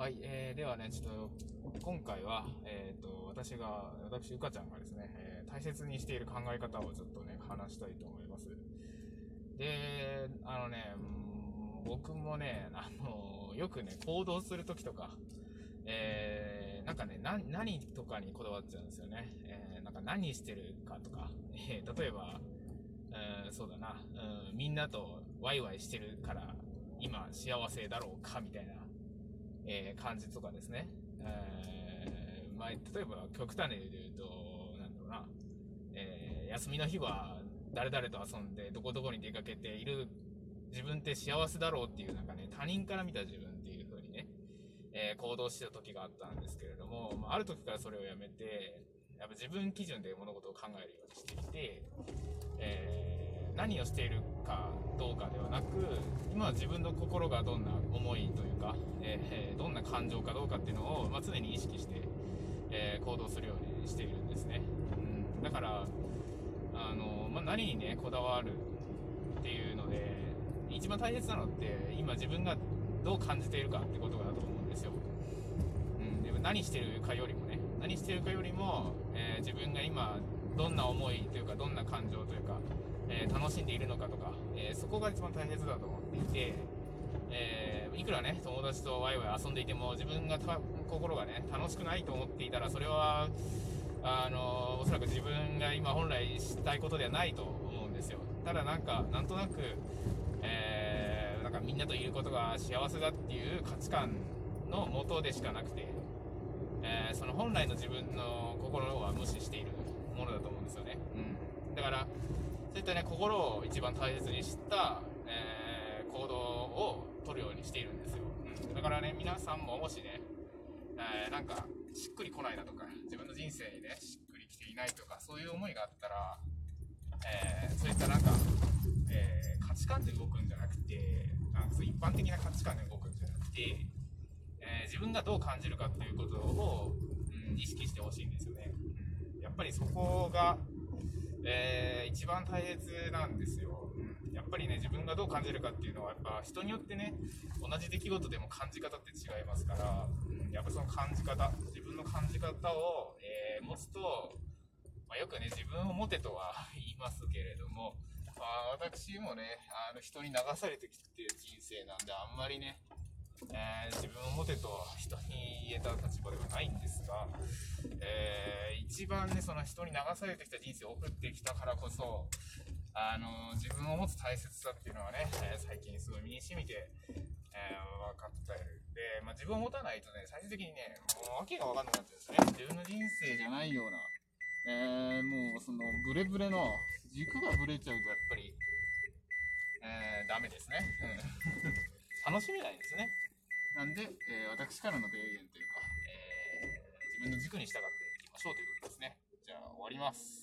はい、えー、ではね、ちょっと、今回は、えっ、と、私が、私、うかちゃんがですね、えー大切にしている考え方をちょっとね、話したいと思います。で、あのね、僕もね、あの、よくね、行動するときとか、えー、なんかね、な、何とかにこだわっちゃうんですよね。えー、なんか何してるかとか、えー例えば、うん、そうだな、うん、みんなとワイワイしてるから、今幸せだろうか、みたいな、えー感じとかですね。えーまあ、例えば極端に言うと、なんだろうな、えー休みの日は誰々と遊んでどこどこに出かけている自分って幸せだろうっていうなんかね、他人から見た自分っていう風にね、えー行動してた時があったんですけれども、まあ、ある時からそれをやめて、やっぱ自分基準で物事を考えるようにしていて、えー何をしているかどうかではなく、今は自分の心がどんな思いというか、えーどんな感情かどうかっていうのを、まあ、常に意識して、えー行動するようにしているんですね。うん、だから、あの、まあ、何にね、こだわるっていうので、一番大切なのって、今自分がどう感じているかってことだと思うんですよ。うん、でも何してるかよりもね、何してるかよりも、えー自分が今、どんな思いというか、どんな感情というか、えー楽しんでいるのかとか、えーそこが一番大切だと思っていて、えーいくらね、友達とワイワイ遊んでいても、自分が心がね、楽しくないと思っていたら、それは、あのおそらく自分が今本来したいことではないと思うんですよ。ただなんか、なんとなく、えーなんかみんなといることが幸せだっていう価値観のもとでしかなくて、えーその本来の自分の心は無視しているものだと思うんですよね。うん。だから、そういったね、心を一番大切にした、えー行動を取るようにしているんですよ。うん。だからね、皆さんももしね、えーなんか、しっくりこないなとか、自分の人生にね、しっくりきていないとか、そういう思いがあったら、えーそういったなんか、えー価値観で動くんじゃなくて、なんかそう一般的な価値観で動くんじゃなくて、えー自分がどう感じるかっていうことを、うん、意識してほしいんですよぱりそこが、えー一番大切なんですよ、うんやっぱりね、自分がどう感じるかっていうのは、やっぱ人によってね、同じ出来事でも感じ方って違いますから、うんやっぱその感じ方、自分の感じ方を、えー持つと、まあ、よくね、自分を持てとは言いますけれども、まあ、私もね、あの人に流されてきてる人生なんで、あんまりね、えー自分を持てと人に言えた立場ではないんですが、えー一番ね、その人に流されてきた人生を送ってきたからこそ、あの自分を持つ大切さっていうのはね、えー最近すごい身に染みて、えー分かってる。で、まあ、自分を持たないとね、最終的にね、もう訳が分かんなくなってるんですね。自分の人生じゃないような、えーもうそのブレブレの軸がブレちゃうとやっぱり、えーダメですね。楽しめないですね。なんで、えー私からの提言というか、えー自分の軸に従っていきましょうということですね。じゃあ終わります。